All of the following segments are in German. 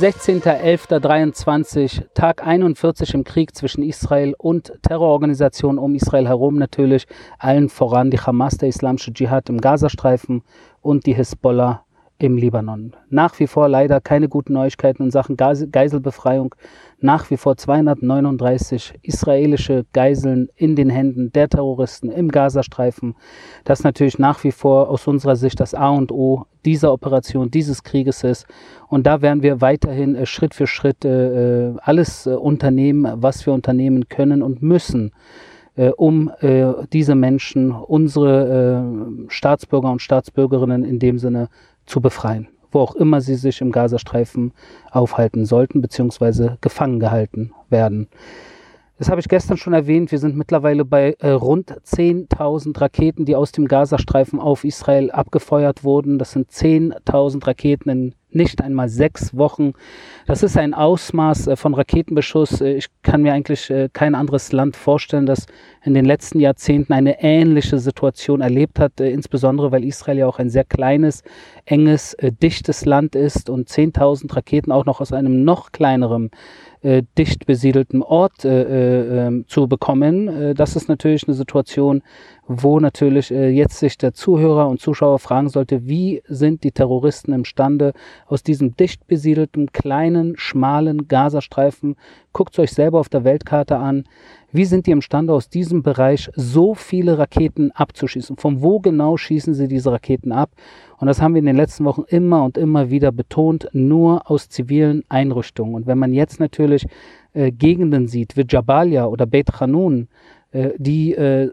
16.11.23, Tag 41 im Krieg zwischen Israel und Terrororganisationen um Israel herum. Natürlich, allen voran die Hamas, der islamische Dschihad im Gazastreifen und die Hisbollah im Libanon. Nach wie vor leider keine guten Neuigkeiten in Sachen Geiselbefreiung. Nach wie vor 239 israelische Geiseln in den Händen der Terroristen im Gazastreifen. Das natürlich nach wie vor aus unserer Sicht das A und O dieser Operation, dieses Krieges ist. Und da werden wir weiterhin äh, Schritt für Schritt äh, äh alles unternehmen, was wir unternehmen können und müssen um äh, diese Menschen, unsere äh, Staatsbürger und Staatsbürgerinnen in dem Sinne zu befreien, wo auch immer sie sich im Gazastreifen aufhalten sollten, beziehungsweise gefangen gehalten werden. Das habe ich gestern schon erwähnt. Wir sind mittlerweile bei äh, rund 10.000 Raketen, die aus dem Gazastreifen auf Israel abgefeuert wurden. Das sind 10.000 Raketen in nicht einmal sechs Wochen. Das ist ein Ausmaß äh, von Raketenbeschuss. Äh, ich kann mir eigentlich äh, kein anderes Land vorstellen, das in den letzten Jahrzehnten eine ähnliche Situation erlebt hat, insbesondere weil Israel ja auch ein sehr kleines, enges, dichtes Land ist und 10.000 Raketen auch noch aus einem noch kleineren dicht besiedelten Ort äh, äh, zu bekommen. Das ist natürlich eine Situation, wo natürlich äh, jetzt sich der Zuhörer und Zuschauer fragen sollte, wie sind die Terroristen imstande, aus diesem dicht besiedelten, kleinen, schmalen Gazastreifen, guckt euch selber auf der Weltkarte an, wie sind die imstande, aus diesem Bereich so viele Raketen abzuschießen? Von wo genau schießen sie diese Raketen ab? Und das haben wir in den letzten Wochen immer und immer wieder betont, nur aus zivilen Einrichtungen. Und wenn man jetzt natürlich äh, Gegenden sieht, wie Jabalia oder Beit Hanun, äh, die äh,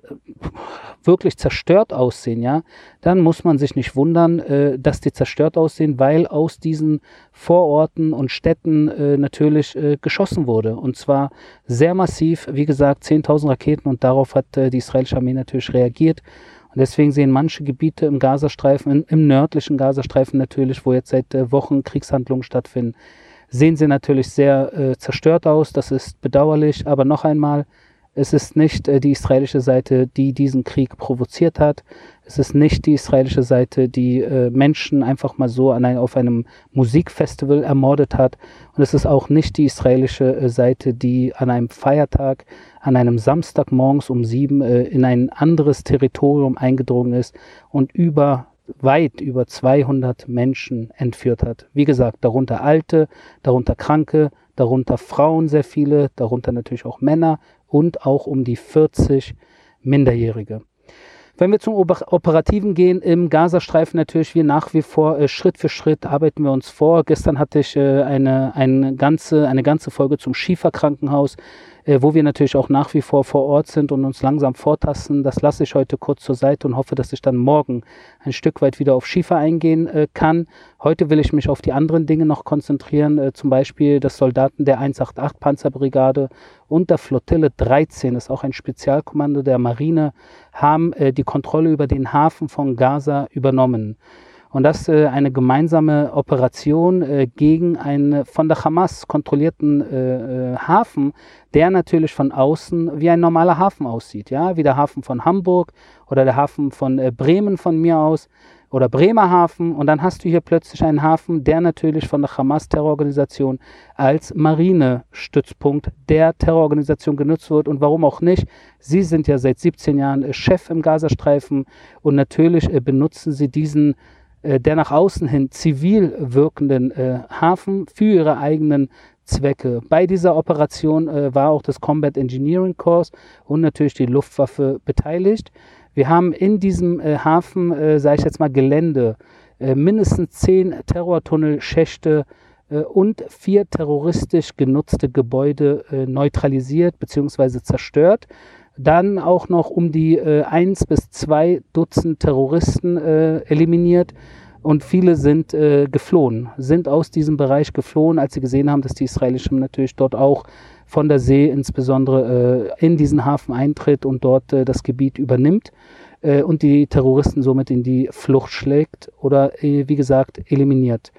wirklich zerstört aussehen, ja, dann muss man sich nicht wundern, äh, dass die zerstört aussehen, weil aus diesen Vororten und Städten äh, natürlich äh, geschossen wurde. Und zwar sehr massiv, wie gesagt, 10.000 Raketen und darauf hat äh, die israelische Armee natürlich reagiert. Und deswegen sehen manche Gebiete im Gazastreifen, in, im nördlichen Gazastreifen natürlich, wo jetzt seit äh, Wochen Kriegshandlungen stattfinden, sehen sie natürlich sehr äh, zerstört aus. Das ist bedauerlich, aber noch einmal, es ist nicht äh, die israelische Seite, die diesen Krieg provoziert hat. Es ist nicht die israelische Seite, die äh, Menschen einfach mal so ein, auf einem Musikfestival ermordet hat. Und es ist auch nicht die israelische äh, Seite, die an einem Feiertag, an einem Samstag morgens um sieben in ein anderes Territorium eingedrungen ist und über weit über 200 Menschen entführt hat. Wie gesagt, darunter Alte, darunter Kranke, darunter Frauen sehr viele, darunter natürlich auch Männer, und auch um die 40 Minderjährige. Wenn wir zum Operativen gehen, im Gazastreifen natürlich wir nach wie vor äh, Schritt für Schritt arbeiten wir uns vor. Gestern hatte ich äh, eine, eine, ganze, eine ganze Folge zum Schieferkrankenhaus äh, wo wir natürlich auch nach wie vor vor Ort sind und uns langsam vortasten. Das lasse ich heute kurz zur Seite und hoffe, dass ich dann morgen ein Stück weit wieder auf Schiefer eingehen äh, kann. Heute will ich mich auf die anderen Dinge noch konzentrieren, äh, zum Beispiel das Soldaten der 188 Panzerbrigade und der Flottille 13, das ist auch ein Spezialkommando der Marine, haben äh, die Kontrolle über den Hafen von Gaza übernommen. Und das äh, eine gemeinsame Operation äh, gegen einen von der Hamas kontrollierten äh, äh, Hafen, der natürlich von außen wie ein normaler Hafen aussieht, ja, wie der Hafen von Hamburg oder der Hafen von äh, Bremen von mir aus oder Bremerhaven und dann hast du hier plötzlich einen Hafen, der natürlich von der Hamas-Terrororganisation als Marinestützpunkt der Terrororganisation genutzt wird. Und warum auch nicht. Sie sind ja seit 17 Jahren äh, Chef im Gazastreifen und natürlich benutzen sie diesen der nach außen hin zivil wirkenden äh, Hafen für ihre eigenen Zwecke. Bei dieser Operation äh, war auch das Combat Engineering Corps und natürlich die Luftwaffe beteiligt. Wir haben in diesem äh, Hafen, äh, sage ich jetzt mal, Gelände, äh, mindestens zehn Terrortunnelschächte äh, und vier terroristisch genutzte Gebäude äh, neutralisiert bzw. zerstört. Dann auch noch um die äh, eins bis zwei Dutzend Terroristen äh, eliminiert und viele sind äh, geflohen, sind aus diesem Bereich geflohen, als sie gesehen haben, dass die israelischen natürlich dort auch von der See insbesondere äh, in diesen Hafen eintritt und dort äh, das Gebiet übernimmt äh, und die Terroristen somit in die Flucht schlägt oder äh, wie gesagt eliminiert.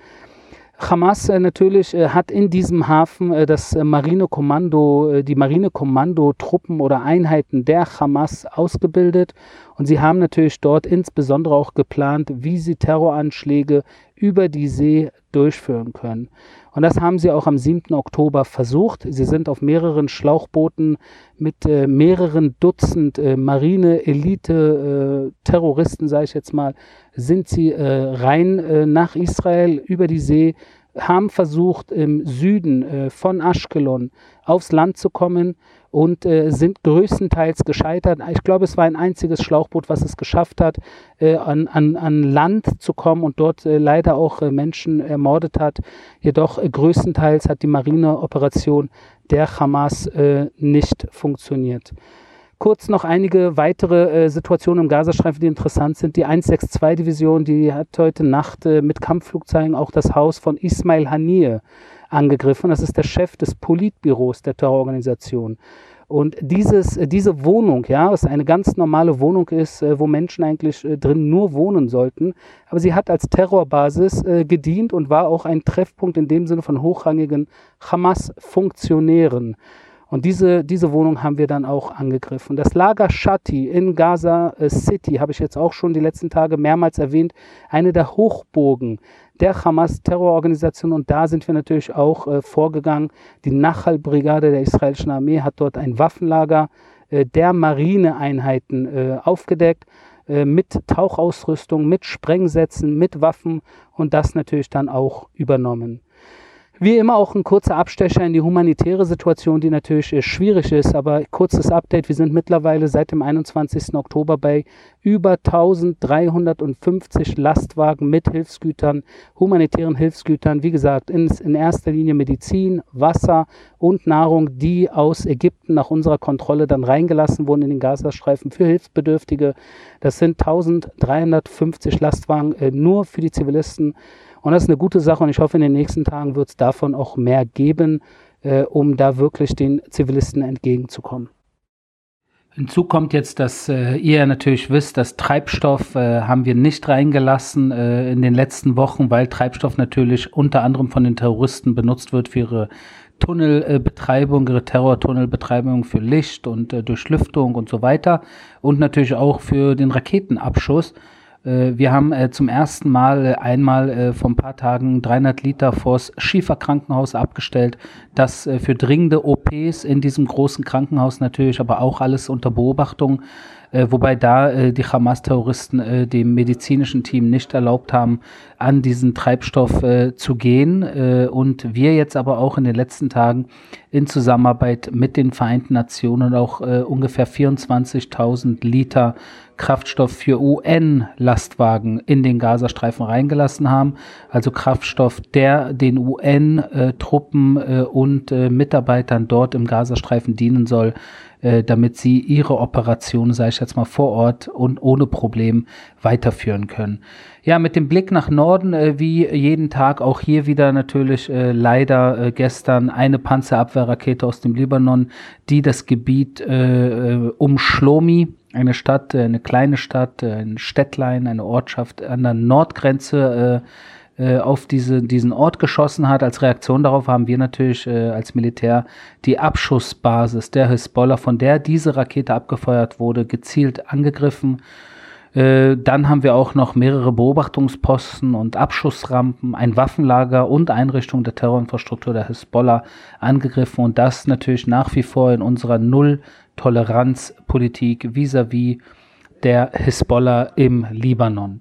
Hamas äh, natürlich äh, hat in diesem Hafen äh, das Marinekommando, die Marinekommando-Truppen oder Einheiten der Hamas ausgebildet und sie haben natürlich dort insbesondere auch geplant, wie sie Terroranschläge über die See durchführen können. Und das haben sie auch am 7. Oktober versucht. Sie sind auf mehreren Schlauchbooten mit äh, mehreren Dutzend äh, Marine-Elite-Terroristen, äh, sage ich jetzt mal, sind sie äh, rein äh, nach Israel über die See, haben versucht, im Süden äh, von Ashkelon aufs Land zu kommen und äh, sind größtenteils gescheitert. Ich glaube, es war ein einziges Schlauchboot, was es geschafft hat, äh, an, an, an Land zu kommen und dort äh, leider auch äh, Menschen ermordet hat. Jedoch äh, größtenteils hat die Marineoperation der Hamas äh, nicht funktioniert. Kurz noch einige weitere äh, Situationen im Gazastreifen, die interessant sind. Die 162-Division, die hat heute Nacht äh, mit Kampfflugzeugen auch das Haus von Ismail Haniyeh angegriffen. Das ist der Chef des Politbüros der Terrororganisation. Und dieses, äh, diese Wohnung, ja, was eine ganz normale Wohnung ist, äh, wo Menschen eigentlich äh, drin nur wohnen sollten, aber sie hat als Terrorbasis gedient und war auch ein Treffpunkt in dem Sinne von hochrangigen Hamas-Funktionären. Und diese, diese Wohnung haben wir dann auch angegriffen. Das Lager Shati in Gaza City habe ich jetzt auch schon die letzten Tage mehrmals erwähnt. Eine der Hochburgen der Hamas-Terrororganisation. Und da sind wir natürlich auch äh, vorgegangen. Die Nachal-Brigade der israelischen Armee hat dort ein Waffenlager äh, der Marineeinheiten äh, aufgedeckt äh, mit Tauchausrüstung, mit Sprengsätzen, mit Waffen und das natürlich dann auch übernommen. Wie immer auch ein kurzer Abstecher in die humanitäre Situation, die natürlich schwierig ist, aber kurzes Update. Wir sind mittlerweile seit dem 21. Oktober bei über 1350 Lastwagen mit Hilfsgütern, humanitären Hilfsgütern. Wie gesagt, in, in erster Linie Medizin, Wasser und Nahrung, die aus Ägypten nach unserer Kontrolle dann reingelassen wurden in den Gazastreifen für Hilfsbedürftige. Das sind 1350 Lastwagen äh, nur für die Zivilisten. Und das ist eine gute Sache und ich hoffe, in den nächsten Tagen wird es davon auch mehr geben, äh, um da wirklich den Zivilisten entgegenzukommen. Hinzu kommt jetzt, dass äh, ihr natürlich wisst, dass Treibstoff äh, haben wir nicht reingelassen äh, in den letzten Wochen, weil Treibstoff natürlich unter anderem von den Terroristen benutzt wird für ihre Tunnelbetreibung, ihre Terrortunnelbetreibung für Licht und äh, Durchlüftung und so weiter und natürlich auch für den Raketenabschuss. Äh, wir haben äh, zum ersten Mal äh, einmal vor ein paar Tagen 300 Liter vors Schieferkrankenhaus abgestellt. Das für dringende OPs in diesem großen Krankenhaus natürlich, aber auch alles unter Beobachtung wobei da die Hamas-Terroristen dem medizinischen Team nicht erlaubt haben, an diesen Treibstoff äh, zu gehen. Äh, und wir jetzt aber auch in den letzten Tagen in Zusammenarbeit mit den Vereinten Nationen auch äh, ungefähr 24.000 Liter Kraftstoff für UN-Lastwagen in den Gazastreifen reingelassen haben. Also Kraftstoff, der den UN-Truppen äh, und äh, Mitarbeitern dort im Gazastreifen dienen soll, äh, damit sie ihre Operation, sage ich jetzt mal, vor Ort und ohne Problem weiterführen können. Ja, mit dem Blick nach Norden, äh, wie jeden Tag, auch hier wieder natürlich äh, leider äh, gestern eine Panzerabwehrrakete aus dem Libanon, die das Gebiet äh, äh, um Schlomi, eine Stadt, eine kleine Stadt, ein Städtlein, eine Ortschaft an der Nordgrenze äh, auf diese, diesen Ort geschossen hat. Als Reaktion darauf haben wir natürlich äh, als Militär die Abschussbasis der Hisbollah, von der diese Rakete abgefeuert wurde, gezielt angegriffen. Äh, dann haben wir auch noch mehrere Beobachtungsposten und Abschussrampen, ein Waffenlager und Einrichtung der Terrorinfrastruktur der Hisbollah angegriffen und das natürlich nach wie vor in unserer Null-Toleranz-Politik vis-à-vis der Hisbollah im Libanon.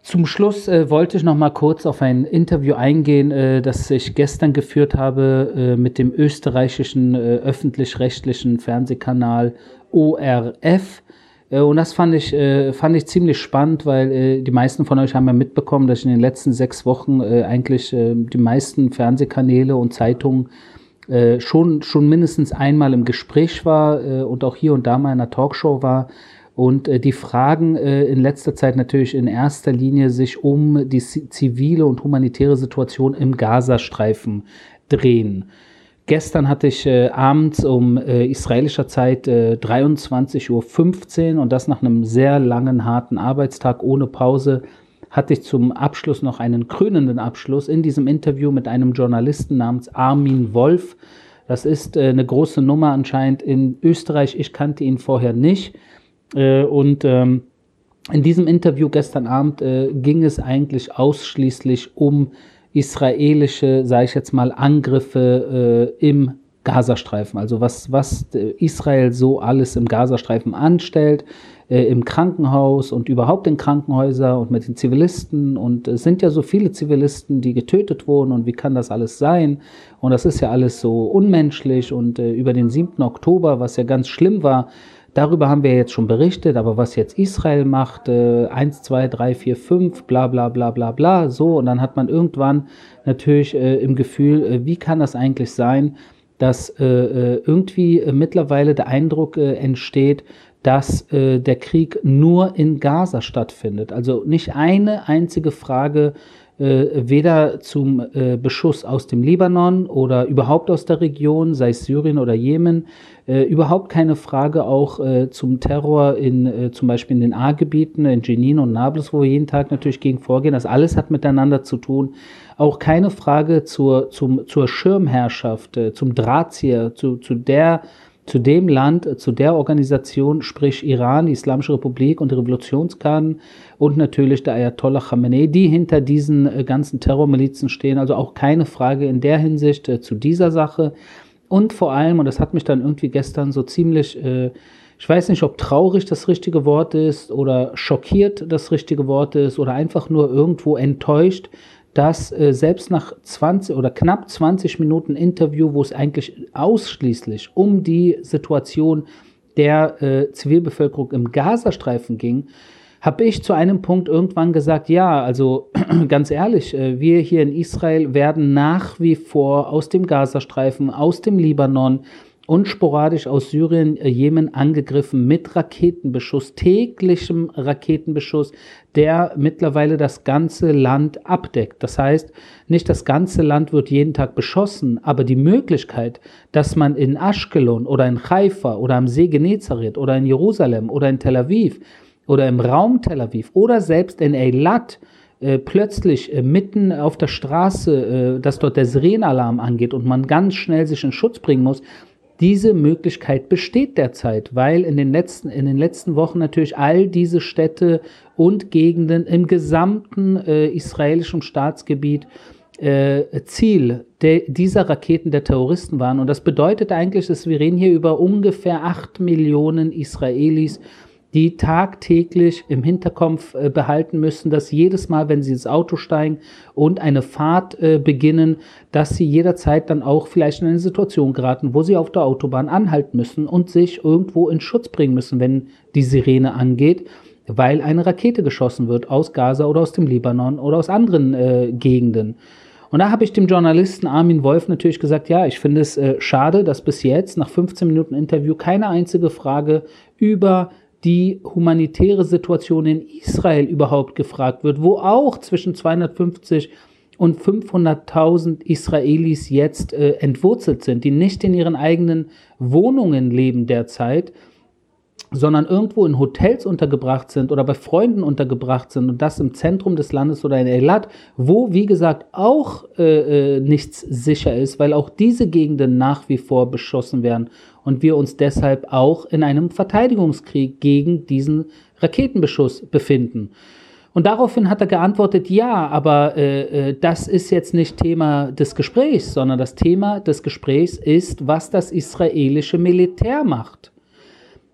Zum Schluss äh, wollte ich noch mal kurz auf ein Interview eingehen, äh, das ich gestern geführt habe äh, mit dem österreichischen äh, öffentlich-rechtlichen Fernsehkanal ORF. Äh, und das fand ich, äh, fand ich ziemlich spannend, weil die meisten von euch haben ja mitbekommen, dass ich in den letzten sechs Wochen eigentlich die meisten Fernsehkanäle und Zeitungen schon, schon mindestens einmal im Gespräch war und auch hier und da mal in einer Talkshow war. Und äh, die Fragen äh, in letzter Zeit natürlich in erster Linie sich um die zivile und humanitäre Situation im Gazastreifen drehen. Gestern hatte ich äh, abends um äh, israelischer Zeit äh, 23.15 Uhr und das nach einem sehr langen, harten Arbeitstag ohne Pause hatte ich zum Abschluss noch einen krönenden Abschluss in diesem Interview mit einem Journalisten namens Armin Wolf. Das ist äh, eine große Nummer anscheinend in Österreich. Ich kannte ihn vorher nicht. Äh, und ähm, in diesem Interview gestern Abend äh, ging es eigentlich ausschließlich um israelische, sage ich jetzt mal, Angriffe äh, im Gazastreifen. Also was, was Israel so alles im Gazastreifen anstellt, äh, im Krankenhaus und überhaupt in Krankenhäusern und mit den Zivilisten. Und es sind ja so viele Zivilisten, die getötet wurden. Und wie kann das alles sein? Und das ist ja alles so unmenschlich. Und äh, über den 7. Oktober, was ja ganz schlimm war, Darüber haben wir jetzt schon berichtet, aber was jetzt Israel macht, äh, 1, 2, 3, 4, 5, bla bla bla bla bla, so, und dann hat man irgendwann natürlich äh, im Gefühl, äh, wie kann das eigentlich sein, dass äh, äh irgendwie äh, mittlerweile der Eindruck äh, entsteht, dass der Krieg nur in Gaza stattfindet. Also nicht eine einzige Frage äh, weder zum äh, Beschuss aus dem Libanon oder überhaupt aus der Region, sei es Syrien oder Jemen, äh, überhaupt keine Frage auch äh, zum Terror in äh, zum Beispiel in den A-Gebieten, in Jenin und Nablus, wo wir jeden Tag natürlich gegen vorgehen. Das alles hat miteinander zu tun. Auch keine Frage zur, zum, zur Schirmherrschaft, äh, zum Drahtzieher, zu, zu der zu dem Land, äh, zu der Organisation, sprich Iran, die Islamische Republik und Revolutionsgarden und natürlich der Ayatollah Khamenei, die hinter diesen äh, ganzen Terrormilizen stehen. Also auch keine Frage in der Hinsicht äh, zu dieser Sache. Und vor allem, und das hat mich dann irgendwie gestern so ziemlich, äh, ich weiß nicht, ob traurig das richtige Wort ist oder schockiert das richtige Wort ist oder einfach nur irgendwo enttäuscht, dass äh, selbst nach 20 oder knapp 20 Minuten Interview, wo es eigentlich ausschließlich um die Situation der äh, Zivilbevölkerung im Gazastreifen ging, habe ich zu einem Punkt irgendwann gesagt, ja, also ganz ehrlich, äh, wir hier in Israel werden nach wie vor aus dem Gazastreifen, aus dem Libanon, und sporadisch aus Syrien, äh, Jemen angegriffen mit Raketenbeschuss, täglichem Raketenbeschuss, der mittlerweile das ganze Land abdeckt. Das heißt, nicht das ganze Land wird jeden Tag beschossen, aber die Möglichkeit, dass man in Ashkelon oder in Haifa oder am See Genezareth oder in Jerusalem oder in Tel Aviv oder im Raum Tel Aviv oder selbst in Eilat äh, plötzlich äh, mitten auf der Straße, dass dort der Sirenenalarm angeht und man ganz schnell sich in Schutz bringen muss, diese Möglichkeit besteht derzeit, weil in den letzten, in den letzten Wochen natürlich all diese Städte und Gegenden im gesamten äh, israelischen Staatsgebiet äh, Ziel de, dieser Raketen der Terroristen waren. Und das bedeutet eigentlich, dass wir reden hier über ungefähr acht Millionen Israelis, die tagtäglich im Hinterkopf äh, behalten müssen, dass jedes Mal, wenn sie ins Auto steigen und eine Fahrt äh, beginnen, dass sie jederzeit dann auch vielleicht in eine Situation geraten, wo sie auf der Autobahn anhalten müssen und sich irgendwo in Schutz bringen müssen, wenn die Sirene angeht, weil eine Rakete geschossen wird aus Gaza oder aus dem Libanon oder aus anderen äh, Gegenden. Und da habe ich dem Journalisten Armin Wolf natürlich gesagt, ja, ich finde es äh, schade, dass bis jetzt nach 15 Minuten Interview keine einzige Frage über die humanitäre Situation in Israel überhaupt gefragt wird, wo auch zwischen 250 und 500.000 Israelis jetzt äh, entwurzelt sind, die nicht in ihren eigenen Wohnungen leben derzeit, sondern irgendwo in Hotels untergebracht sind oder bei Freunden untergebracht sind und das im Zentrum des Landes oder in Eilat, wo, wie gesagt, auch äh, äh, nichts sicher ist, weil auch diese Gegenden nach wie vor beschossen werden und wir uns deshalb auch in einem Verteidigungskrieg gegen diesen Raketenbeschuss befinden. Und daraufhin hat er geantwortet, ja, aber äh, äh, das ist jetzt nicht Thema des Gesprächs, sondern das Thema des Gesprächs ist, was das israelische Militär macht.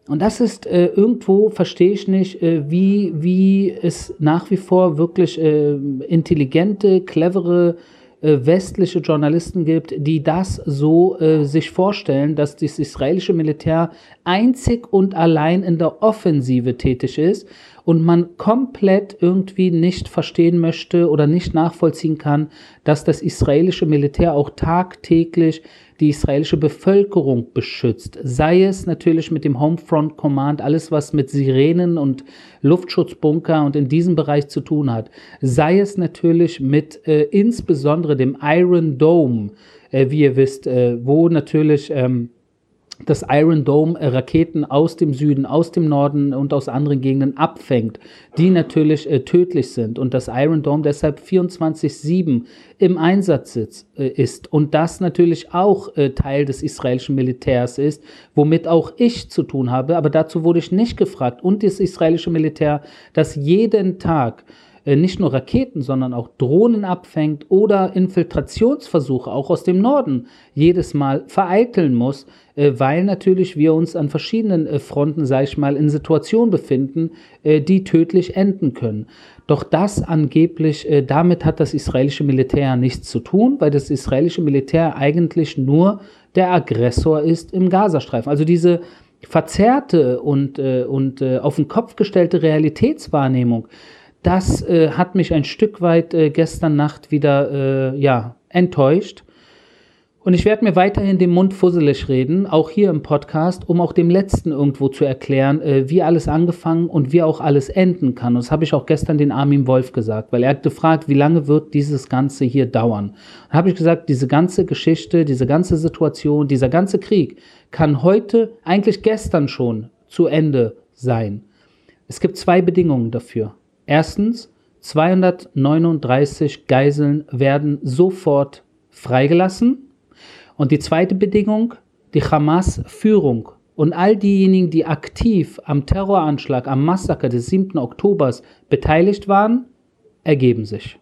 Und das ist äh, irgendwo, verstehe ich nicht, äh, wie, wie es nach wie vor wirklich äh, intelligente, clevere westliche Journalisten gibt, die das so äh, sich vorstellen, dass das israelische Militär einzig und allein in der Offensive tätig ist und man komplett irgendwie nicht verstehen möchte oder nicht nachvollziehen kann, dass das israelische Militär auch tagtäglich die israelische Bevölkerung beschützt. Sei es natürlich mit dem Homefront Command, alles was mit Sirenen und Luftschutzbunker und in diesem Bereich zu tun hat. Sei es natürlich mit äh, insbesondere dem Iron Dome, äh, wie ihr wisst, äh, wo natürlich ähm, das Iron Dome Raketen aus dem Süden, aus dem Norden und aus anderen Gegenden abfängt, die natürlich äh, tödlich sind und das Iron Dome deshalb 24/7 im Einsatz sitzt, äh, ist und das natürlich auch äh, Teil des israelischen Militärs ist, womit auch ich zu tun habe, aber dazu wurde ich nicht gefragt. Und das israelische Militär, das jeden Tag nicht nur Raketen, sondern auch Drohnen abfängt oder Infiltrationsversuche auch aus dem Norden jedes Mal vereiteln muss, äh, weil natürlich wir uns an verschiedenen äh, Fronten, sage ich mal, in Situationen befinden, die tödlich enden können. Doch das angeblich, damit hat das israelische Militär nichts zu tun, weil das israelische Militär eigentlich nur der Aggressor ist im Gazastreifen. Also diese verzerrte und, und auf den Kopf gestellte Realitätswahrnehmung, das äh, hat mich ein Stück weit äh, gestern Nacht wieder äh, ja, enttäuscht. Und ich werde mir weiterhin den Mund fusselig reden, auch hier im Podcast, um auch dem Letzten irgendwo zu erklären, äh, wie alles angefangen und wie auch alles enden kann. Und das habe ich auch gestern den Armin Wolf gesagt, weil er hat gefragt, wie lange wird dieses Ganze hier dauern. Dann habe ich gesagt, diese ganze Geschichte, diese ganze Situation, dieser ganze Krieg kann heute, eigentlich gestern schon zu Ende sein. Es gibt zwei Bedingungen dafür. Erstens, 239 Geiseln werden sofort freigelassen. Und die zweite Bedingung, die Hamas-Führung und all diejenigen, die aktiv am Terroranschlag, am Massaker des 7. Oktobers beteiligt waren, ergeben sich.